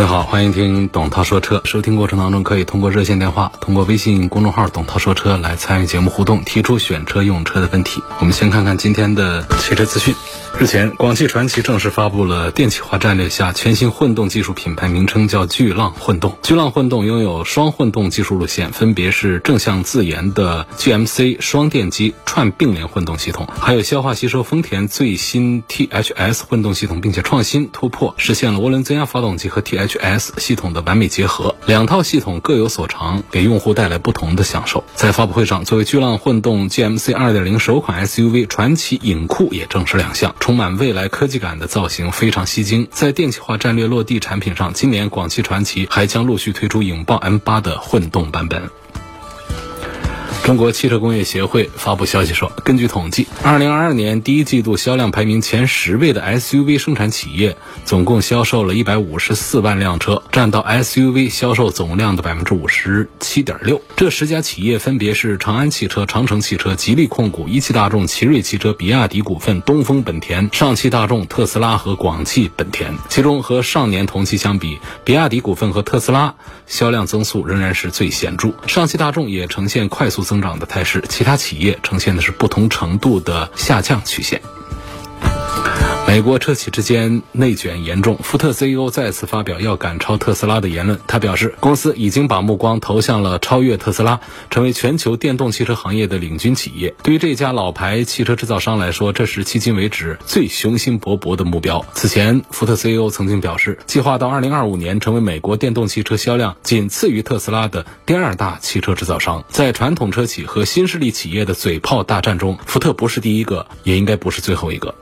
大家好，欢迎听董涛说车。收听过程当中，可以通过热线电话、通过微信公众号“董涛说车”来参与节目互动，提出选车用车的问题。我们先看看今天的汽车资讯。日前，广汽传祺正式发布了电气化战略下全新混动技术品牌名称，叫巨浪混动。巨浪混动拥有双混动技术路线，分别是正向自研的 GMC 双电机串并联混动系统，还有消化吸收丰田最新 THS 混动系统，并且创新突破，实现了涡轮增压发动机和 THS 系统的完美结合。两套系统各有所长，给用户带来不同的享受。在发布会上，作为巨浪混动 GMC 2.0首款 SUV，传祺影酷也正式亮相。充满未来科技感的造型非常吸睛。在电气化战略落地产品上，今年广汽传祺还将陆续推出影豹 M8 的混动版本。中国汽车工业协会发布消息说，根据统计，二零二二年第一季度销量排名前十位的 SUV 生产企业，总共销售了一百五十四万辆车，占到 SUV 销售总量的百分之五十七点六。这十家企业分别是长安汽车、长城汽车、吉利控股、一汽大众、奇瑞汽车、比亚迪股份、东风本田、上汽大众、特斯拉和广汽本田。其中和上年同期相比，比亚迪股份和特斯拉销量增速仍然是最显著，上汽大众也呈现快速增增长的态势，其他企业呈现的是不同程度的下降曲线。美国车企之间内卷严重，福特 CEO 再次发表要赶超特斯拉的言论。他表示，公司已经把目光投向了超越特斯拉，成为全球电动汽车行业的领军企业。对于这家老牌汽车制造商来说，这是迄今为止最雄心勃勃的目标。此前，福特 CEO 曾经表示，计划到2025年成为美国电动汽车销量仅次于特斯拉的第二大汽车制造商。在传统车企和新势力企业的嘴炮大战中，福特不是第一个，也应该不是最后一个。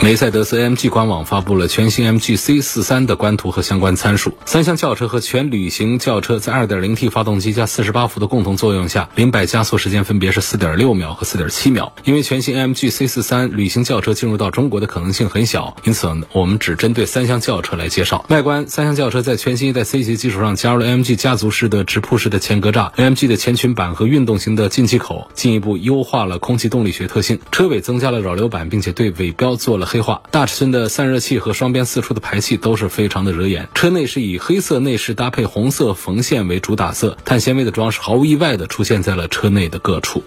梅赛德斯 AMG 官网发布了全新 AMG C43 的官图和相关参数。三厢轿车和全旅行轿车在 2.0T 发动机加48伏的共同作用下，零百加速时间分别是4.6秒和4.7秒。因为全新 MG C43 旅行轿车进入到中国的可能性很小，因此我们只针对三厢轿车来介绍。外观，三厢轿车在全新一代 C 级基础上加入了 AMG 家族式的直瀑式的前格栅、AMG 的前裙板和运动型的进气口，进一步优化了空气动力学特性。车尾增加了扰流板，并且对尾标做了黑化。大尺寸的散热器和双边四出的排气都是非常的惹眼。车内是以黑色内饰搭配红色缝线为主打色，碳纤维的装饰毫无意外的出现在了车内的各处。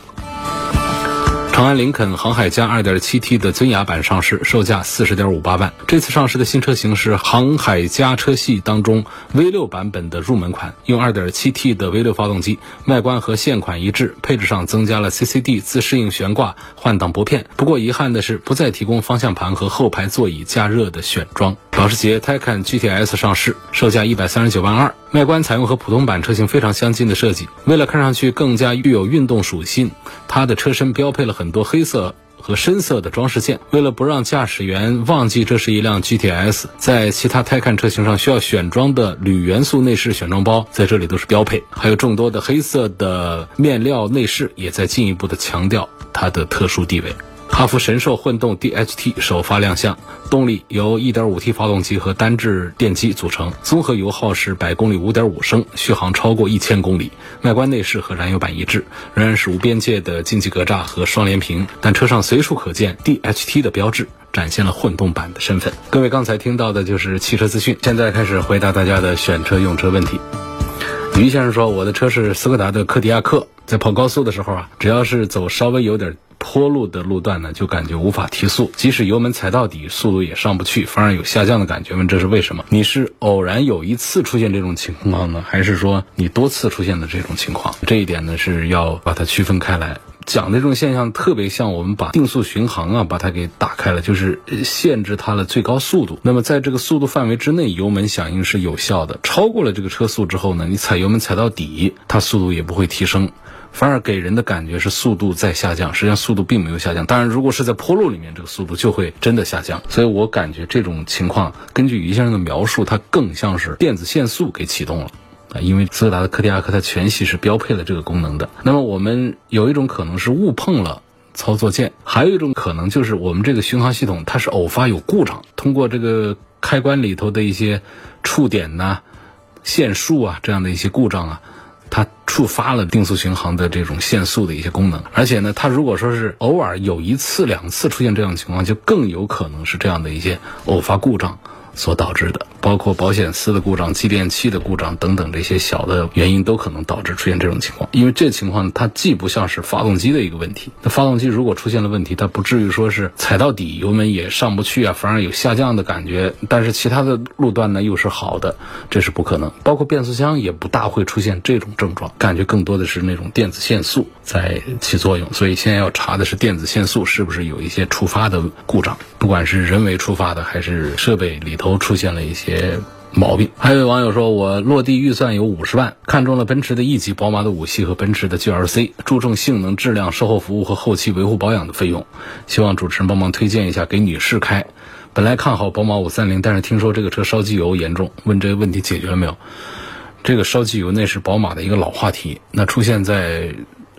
长安林肯航海家 2.7T 的尊雅版上市，售价四十点五八万。这次上市的新车型是航海家车系当中 V6 版本的入门款，用 2.7T 的 V6 发动机，外观和现款一致，配置上增加了 CCD 自适应悬挂换挡拨片。不过遗憾的是，不再提供方向盘和后排座椅加热的选装。保时捷 Taycan GTS 上市，售价一百三十九万二，外观采用和普通版车型非常相近的设计。为了看上去更加具有运动属性，它的车身标配了很多黑色和深色的装饰件。为了不让驾驶员忘记这是一辆 GTS，在其他 Taycan 车型上需要选装的铝元素内饰选装包，在这里都是标配。还有众多的黑色的面料内饰，也在进一步的强调它的特殊地位。哈弗神兽混动 DHT 首发亮相，动力由 1.5T 发动机和单制电机组成，综合油耗是百公里5.5升，续航超过1000公里。外观内饰和燃油版一致，仍然是无边界的进气格栅和双联屏，但车上随处可见 DHT 的标志，展现了混动版的身份。各位刚才听到的就是汽车资讯，现在开始回答大家的选车用车问题。于先生说，我的车是斯柯达的柯迪亚克，在跑高速的时候啊，只要是走稍微有点。坡路的路段呢，就感觉无法提速，即使油门踩到底，速度也上不去，反而有下降的感觉。问这是为什么？你是偶然有一次出现这种情况呢，还是说你多次出现的这种情况？这一点呢是要把它区分开来。讲的这种现象特别像我们把定速巡航啊把它给打开了，就是限制它的最高速度。那么在这个速度范围之内，油门响应是有效的。超过了这个车速之后呢，你踩油门踩到底，它速度也不会提升。反而给人的感觉是速度在下降，实际上速度并没有下降。当然，如果是在坡路里面，这个速度就会真的下降。所以我感觉这种情况，根据于先生的描述，它更像是电子限速给启动了啊。因为斯柯达的柯迪亚克它全系是标配了这个功能的。那么我们有一种可能是误碰了操作键，还有一种可能就是我们这个巡航系统它是偶发有故障，通过这个开关里头的一些触点呐、线束啊这样的一些故障啊。它触发了定速巡航的这种限速的一些功能，而且呢，它如果说是偶尔有一次两次出现这样的情况，就更有可能是这样的一些偶发故障。所导致的，包括保险丝的故障、继电器的故障等等这些小的原因，都可能导致出现这种情况。因为这情况它既不像是发动机的一个问题，那发动机如果出现了问题，它不至于说是踩到底油门也上不去啊，反而有下降的感觉。但是其他的路段呢又是好的，这是不可能。包括变速箱也不大会出现这种症状，感觉更多的是那种电子限速在起作用。所以现在要查的是电子限速是不是有一些触发的故障，不管是人为触发的还是设备里。头出现了一些毛病。还有网友说，我落地预算有五十万，看中了奔驰的 E 级、宝马的五系和奔驰的 GLC，注重性能、质量、售后服务和后期维护保养的费用，希望主持人帮忙推荐一下给女士开。本来看好宝马五三零，但是听说这个车烧机油严重，问这个问题解决了没有？这个烧机油那是宝马的一个老话题，那出现在。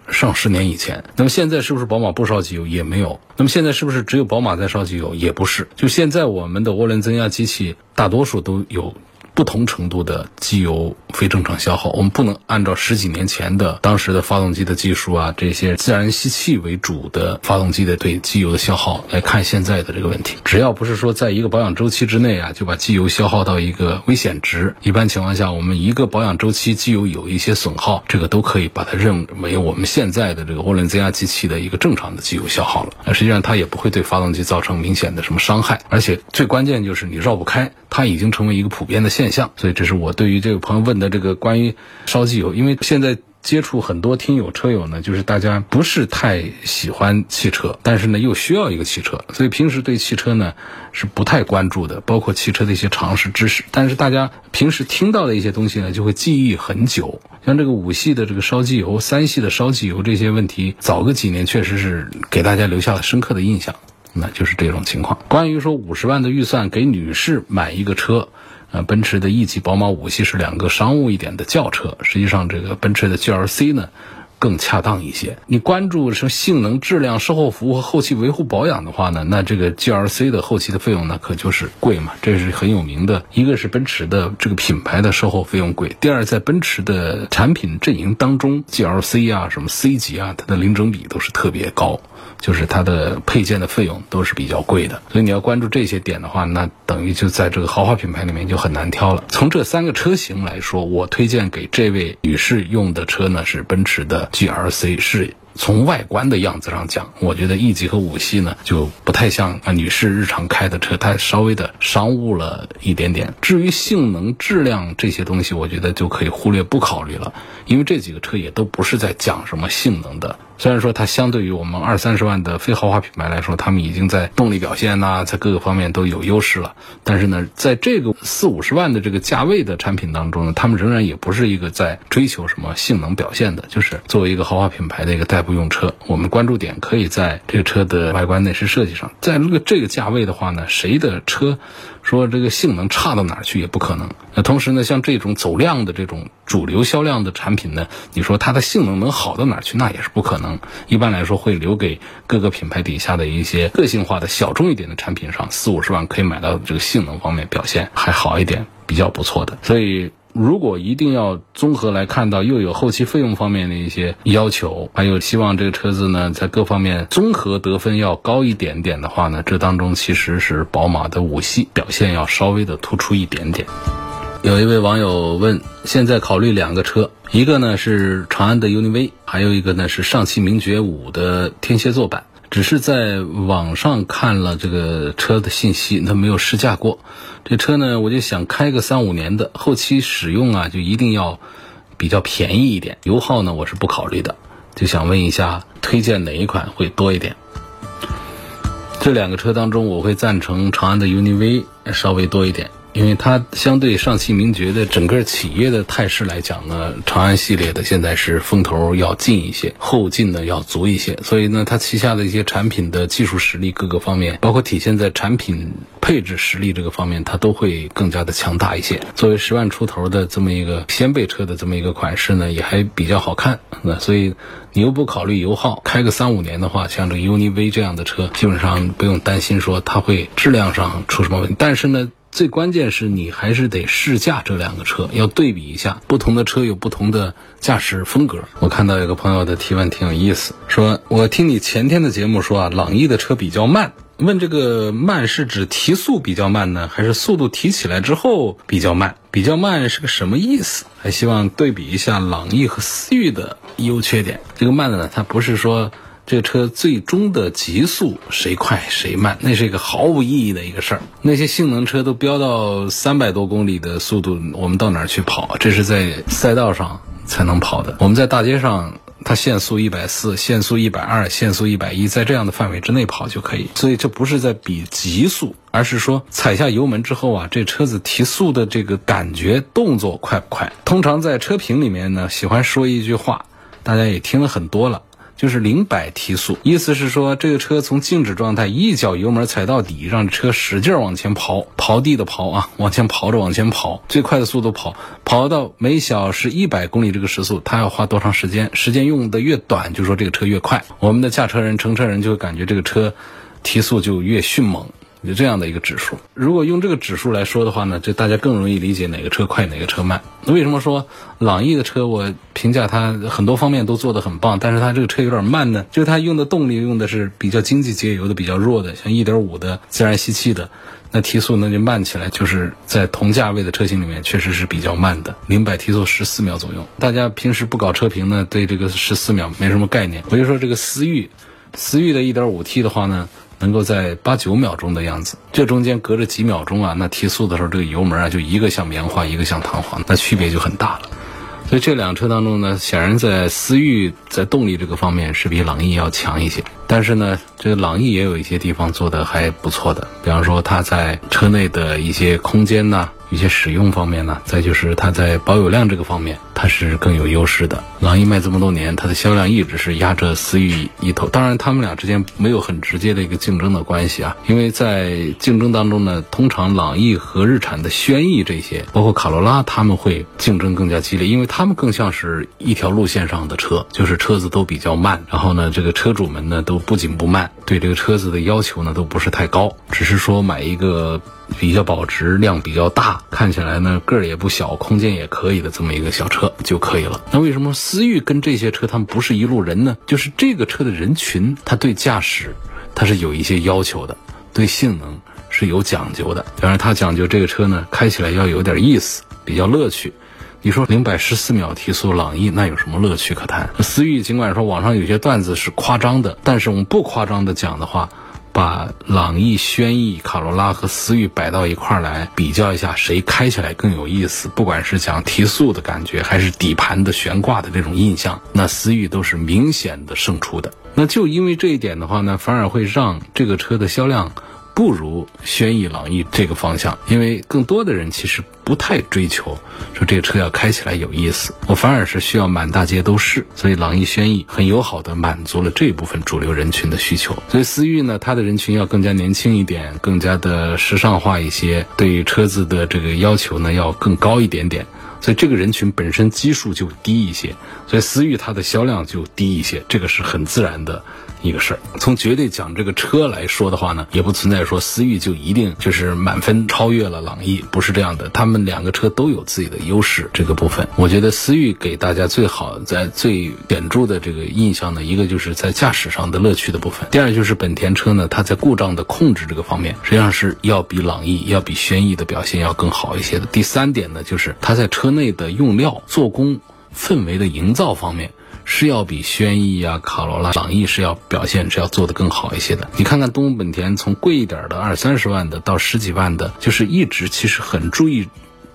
上十年以前，那么现在是不是宝马不烧机油也没有？那么现在是不是只有宝马在烧机油也不是？就现在我们的涡轮增压机器大多数都有。不同程度的机油非正常消耗，我们不能按照十几年前的当时的发动机的技术啊，这些自然吸气为主的发动机的对机油的消耗来看现在的这个问题。只要不是说在一个保养周期之内啊，就把机油消耗到一个危险值，一般情况下，我们一个保养周期机油有一些损耗，这个都可以把它认为我们现在的这个涡轮增压机器的一个正常的机油消耗了。那实际上它也不会对发动机造成明显的什么伤害，而且最关键就是你绕不开，它已经成为一个普遍的现。现象，所以这是我对于这个朋友问的这个关于烧机油，因为现在接触很多听友车友呢，就是大家不是太喜欢汽车，但是呢又需要一个汽车，所以平时对汽车呢是不太关注的，包括汽车的一些常识知识。但是大家平时听到的一些东西呢，就会记忆很久。像这个五系的这个烧机油、三系的烧机油这些问题，早个几年确实是给大家留下了深刻的印象。那就是这种情况。关于说五十万的预算给女士买一个车。啊，奔驰的 E 级、宝马五系是两个商务一点的轿车，实际上这个奔驰的 GLC 呢更恰当一些。你关注什么性能、质量、售后服务和后期维护保养的话呢，那这个 GLC 的后期的费用呢可就是贵嘛，这是很有名的。一个是奔驰的这个品牌的售后费用贵，第二在奔驰的产品阵营当中，GLC 啊、什么 C 级啊，它的零整比都是特别高。就是它的配件的费用都是比较贵的，所以你要关注这些点的话，那等于就在这个豪华品牌里面就很难挑了。从这三个车型来说，我推荐给这位女士用的车呢是奔驰的 GRC 是。从外观的样子上讲，我觉得 E 级和五系呢就不太像啊女士日常开的车，它稍微的商务了一点点。至于性能、质量这些东西，我觉得就可以忽略不考虑了，因为这几个车也都不是在讲什么性能的。虽然说它相对于我们二三十万的非豪华品牌来说，他们已经在动力表现呐，在各个方面都有优势了。但是呢，在这个四五十万的这个价位的产品当中呢，他们仍然也不是一个在追求什么性能表现的，就是作为一个豪华品牌的一个代步用车。我们关注点可以在这个车的外观内饰设计上。在这个这个价位的话呢，谁的车？说这个性能差到哪儿去也不可能。那同时呢，像这种走量的这种主流销量的产品呢，你说它的性能能好到哪儿去？那也是不可能。一般来说，会留给各个品牌底下的一些个性化的小众一点的产品上，四五十万可以买到这个性能方面表现还好一点，比较不错的。所以。如果一定要综合来看到，又有后期费用方面的一些要求，还有希望这个车子呢在各方面综合得分要高一点点的话呢，这当中其实是宝马的五系表现要稍微的突出一点点。有一位网友问：现在考虑两个车，一个呢是长安的 UNI-V，还有一个呢是上汽名爵五的天蝎座版。只是在网上看了这个车的信息，他没有试驾过。这车呢，我就想开个三五年的，后期使用啊，就一定要比较便宜一点。油耗呢，我是不考虑的。就想问一下，推荐哪一款会多一点？这两个车当中，我会赞成长安的 UNI-V 稍微多一点。因为它相对上汽名爵的整个企业的态势来讲呢，长安系列的现在是风头要劲一些，后劲呢要足一些，所以呢，它旗下的一些产品的技术实力各个方面，包括体现在产品配置实力这个方面，它都会更加的强大一些。作为十万出头的这么一个掀背车的这么一个款式呢，也还比较好看。那所以你又不考虑油耗，开个三五年的话，像这个 UNI-V 这样的车，基本上不用担心说它会质量上出什么问题。但是呢。最关键是你还是得试驾这两个车，要对比一下不同的车有不同的驾驶风格。我看到有个朋友的提问挺有意思，说我听你前天的节目说啊，朗逸的车比较慢，问这个慢是指提速比较慢呢，还是速度提起来之后比较慢？比较慢是个什么意思？还希望对比一下朗逸和思域的优缺点。这个慢呢，它不是说。这车最终的极速谁快谁慢，那是一个毫无意义的一个事儿。那些性能车都飙到三百多公里的速度，我们到哪儿去跑？这是在赛道上才能跑的。我们在大街上，它限速一百四、限速一百二、限速一百一，在这样的范围之内跑就可以。所以这不是在比极速，而是说踩下油门之后啊，这车子提速的这个感觉、动作快不快？通常在车评里面呢，喜欢说一句话，大家也听了很多了。就是零百提速，意思是说这个车从静止状态一脚油门踩到底，让车使劲往前刨，刨地的刨啊，往前刨着往前跑，最快的速度跑，跑到每小时一百公里这个时速，它要花多长时间？时间用的越短，就说这个车越快。我们的驾车人、乘车人就会感觉这个车提速就越迅猛。有这样的一个指数，如果用这个指数来说的话呢，就大家更容易理解哪个车快哪个车慢。那为什么说朗逸的车我评价它很多方面都做得很棒，但是它这个车有点慢呢？就是它用的动力用的是比较经济节油的、比较弱的，像1.5的自然吸气的，那提速那就慢起来，就是在同价位的车型里面确实是比较慢的，零百提速十四秒左右。大家平时不搞车评呢，对这个十四秒没什么概念。我就说这个思域，思域的 1.5T 的话呢。能够在八九秒钟的样子，这中间隔着几秒钟啊，那提速的时候，这个油门啊，就一个像棉花，一个像弹簧，那区别就很大了。所以这辆车当中呢，显然在思域在动力这个方面是比朗逸要强一些，但是呢，这个朗逸也有一些地方做的还不错的，比方说它在车内的一些空间呐。一些使用方面呢，再就是它在保有量这个方面，它是更有优势的。朗逸卖这么多年，它的销量一直是压着思域一头。当然，他们俩之间没有很直接的一个竞争的关系啊，因为在竞争当中呢，通常朗逸和日产的轩逸这些，包括卡罗拉，他们会竞争更加激烈，因为他们更像是一条路线上的车，就是车子都比较慢。然后呢，这个车主们呢都不紧不慢，对这个车子的要求呢都不是太高，只是说买一个。比较保值，量比较大，看起来呢个儿也不小，空间也可以的这么一个小车就可以了。那为什么思域跟这些车他们不是一路人呢？就是这个车的人群，它对驾驶它是有一些要求的，对性能是有讲究的。当然，它讲究这个车呢开起来要有点意思，比较乐趣。你说零百十四秒提速，朗逸那有什么乐趣可谈？思域尽管说网上有些段子是夸张的，但是我们不夸张的讲的话。把朗逸、轩逸、卡罗拉和思域摆到一块儿来比较一下，谁开起来更有意思？不管是讲提速的感觉，还是底盘的悬挂的这种印象，那思域都是明显的胜出的。那就因为这一点的话呢，反而会让这个车的销量。不如轩逸、朗逸这个方向，因为更多的人其实不太追求说这个车要开起来有意思，我反而是需要满大街都是，所以朗逸、轩逸很友好的满足了这部分主流人群的需求。所以思域呢，它的人群要更加年轻一点，更加的时尚化一些，对于车子的这个要求呢要更高一点点，所以这个人群本身基数就低一些，所以思域它的销量就低一些，这个是很自然的。一个事儿，从绝对讲这个车来说的话呢，也不存在说思域就一定就是满分超越了朗逸，不是这样的。他们两个车都有自己的优势，这个部分，我觉得思域给大家最好在最显著的这个印象呢，一个就是在驾驶上的乐趣的部分，第二就是本田车呢，它在故障的控制这个方面，实际上是要比朗逸、要比轩逸的表现要更好一些的。第三点呢，就是它在车内的用料、做工、氛围的营造方面。是要比轩逸啊、卡罗拉、朗逸是要表现是要做的更好一些的。你看看东风本田，从贵一点的二三十万的到十几万的，就是一直其实很注意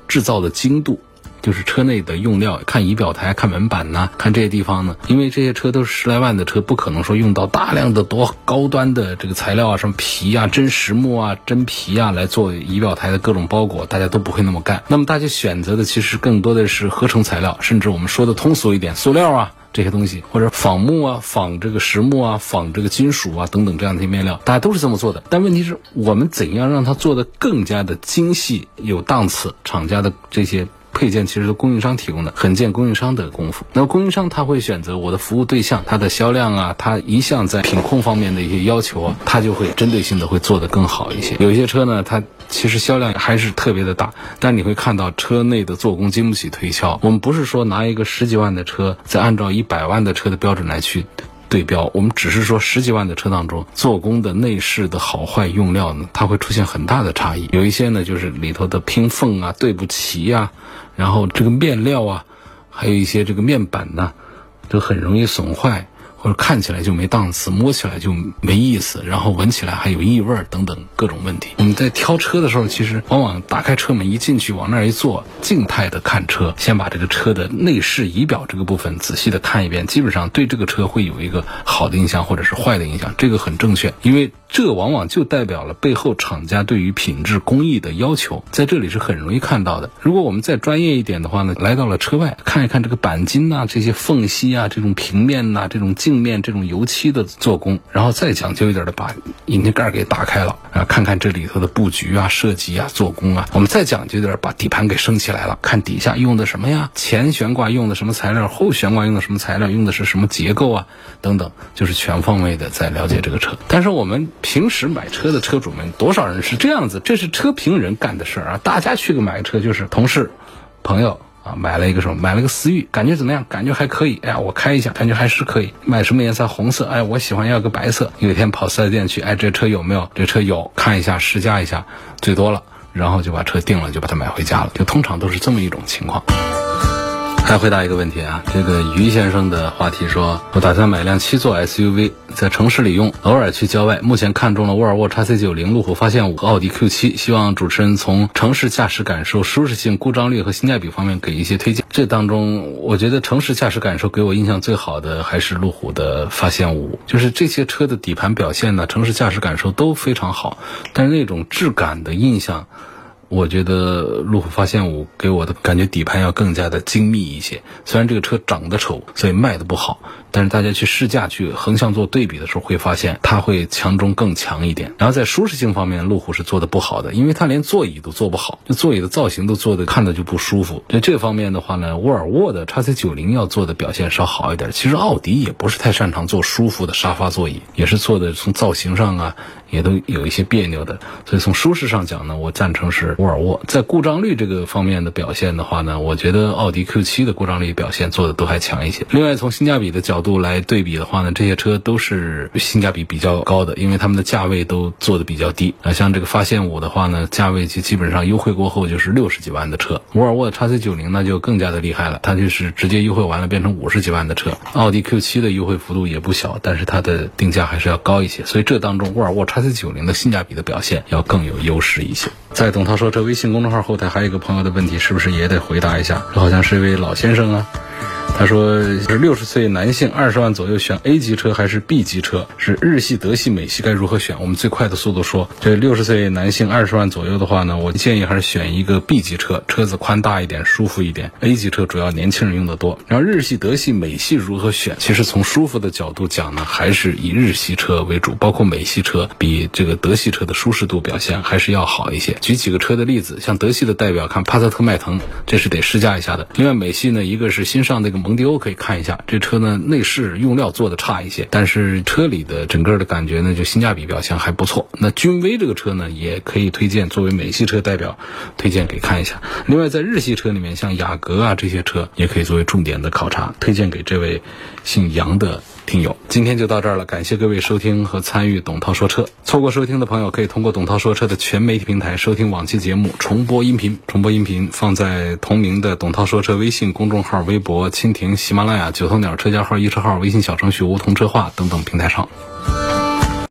制造的精度。就是车内的用料，看仪表台、看门板呐，看这些地方呢，因为这些车都是十来万的车，不可能说用到大量的多高端的这个材料啊，什么皮啊、真实木啊、真皮啊来做仪表台的各种包裹，大家都不会那么干。那么大家选择的其实更多的是合成材料，甚至我们说的通俗一点，塑料啊。这些东西，或者仿木啊、仿这个实木啊、仿这个金属啊等等这样的一些面料，大家都是这么做的。但问题是我们怎样让它做的更加的精细、有档次？厂家的这些。配件其实是供应商提供的，很见供应商的功夫。那么供应商他会选择我的服务对象，他的销量啊，他一向在品控方面的一些要求啊，他就会针对性的会做得更好一些。有一些车呢，它其实销量还是特别的大，但你会看到车内的做工经不起推敲。我们不是说拿一个十几万的车，再按照一百万的车的标准来去。对标，我们只是说十几万的车当中，做工的内饰的好坏用料呢，它会出现很大的差异。有一些呢，就是里头的拼缝啊对不齐呀，然后这个面料啊，还有一些这个面板呢，都很容易损坏。看起来就没档次，摸起来就没意思，然后闻起来还有异味等等各种问题。我们在挑车的时候，其实往往打开车门一进去，往那儿一坐，静态的看车，先把这个车的内饰仪表这个部分仔细的看一遍，基本上对这个车会有一个好的印象或者是坏的印象，这个很正确，因为这往往就代表了背后厂家对于品质工艺的要求，在这里是很容易看到的。如果我们再专业一点的话呢，来到了车外看一看这个钣金呐，这些缝隙啊，这种平面呐，这种。镜面这种油漆的做工，然后再讲究一点的，把引擎盖给打开了啊，看看这里头的布局啊、设计啊、做工啊。我们再讲究点，把底盘给升起来了，看底下用的什么呀？前悬挂用的什么材料？后悬挂用的什么材料？用的是什么结构啊？等等，就是全方位的在了解这个车。但是我们平时买车的车主们，多少人是这样子？这是车评人干的事儿啊！大家去个买车，就是同事、朋友。啊，买了一个什么？买了个思域，感觉怎么样？感觉还可以。哎呀，我开一下，感觉还是可以。买什么颜色？红色。哎，我喜欢要个白色。有一天跑四 S 店去，哎，这车有没有？这车有，看一下试驾一下，最多了，然后就把车定了，就把它买回家了。就通常都是这么一种情况。再回答一个问题啊，这个于先生的话题说，我打算买辆七座 SUV，在城市里用，偶尔去郊外。目前看中了沃尔沃 x C 九零、路虎发现五和奥迪 Q 七，希望主持人从城市驾驶感受、舒适性、故障率和性价比方面给一些推荐。这当中，我觉得城市驾驶感受给我印象最好的还是路虎的发现五，就是这些车的底盘表现呢，城市驾驶感受都非常好，但是那种质感的印象。我觉得路虎发现五给我的感觉底盘要更加的精密一些。虽然这个车长得丑，所以卖的不好，但是大家去试驾去横向做对比的时候，会发现它会强中更强一点。然后在舒适性方面，路虎是做的不好的，因为它连座椅都做不好，就座椅的造型都做的看着就不舒服。在这方面的话呢，沃尔沃的 x C 九零要做的表现稍好一点。其实奥迪也不是太擅长做舒服的沙发座椅，也是做的从造型上啊。也都有一些别扭的，所以从舒适上讲呢，我赞成是沃尔沃。在故障率这个方面的表现的话呢，我觉得奥迪 Q7 的故障率表现做的都还强一些。另外，从性价比的角度度来对比的话呢，这些车都是性价比比较高的，因为他们的价位都做的比较低。啊，像这个发现五的话呢，价位就基本上优惠过后就是六十几万的车。沃尔沃的 x C 九零呢就更加的厉害了，它就是直接优惠完了变成五十几万的车。奥迪 Q7 的优惠幅度也不小，但是它的定价还是要高一些。所以这当中沃尔沃 x C 九零的性价比的表现要更有优势一些。在董涛说这微信公众号后台还有一个朋友的问题，是不是也得回答一下？这好像是一位老先生啊。他说是六十岁男性，二十万左右选 A 级车还是 B 级车？是日系、德系、美系该如何选？我们最快的速度说，这六十岁男性二十万左右的话呢，我建议还是选一个 B 级车，车子宽大一点，舒服一点。A 级车主要年轻人用的多。然后日系、德系、美系如何选？其实从舒服的角度讲呢，还是以日系车为主，包括美系车比这个德系车的舒适度表现还是要好一些。举几个车的例子，像德系的代表，看帕萨特、迈腾，这是得试驾一下的。另外美系呢，一个是新上那个。蒙迪欧可以看一下，这车呢内饰用料做的差一些，但是车里的整个的感觉呢就性价比表现还不错。那君威这个车呢也可以推荐，作为美系车代表推荐给看一下。另外在日系车里面，像雅阁啊这些车也可以作为重点的考察，推荐给这位姓杨的。听友，今天就到这儿了，感谢各位收听和参与董涛说车。错过收听的朋友，可以通过董涛说车的全媒体平台收听往期节目，重播音频，重播音频放在同名的董涛说车微信公众号、微博、蜻蜓、喜马拉雅、九头鸟车架号、一车号、微信小程序梧桐车话等等平台上。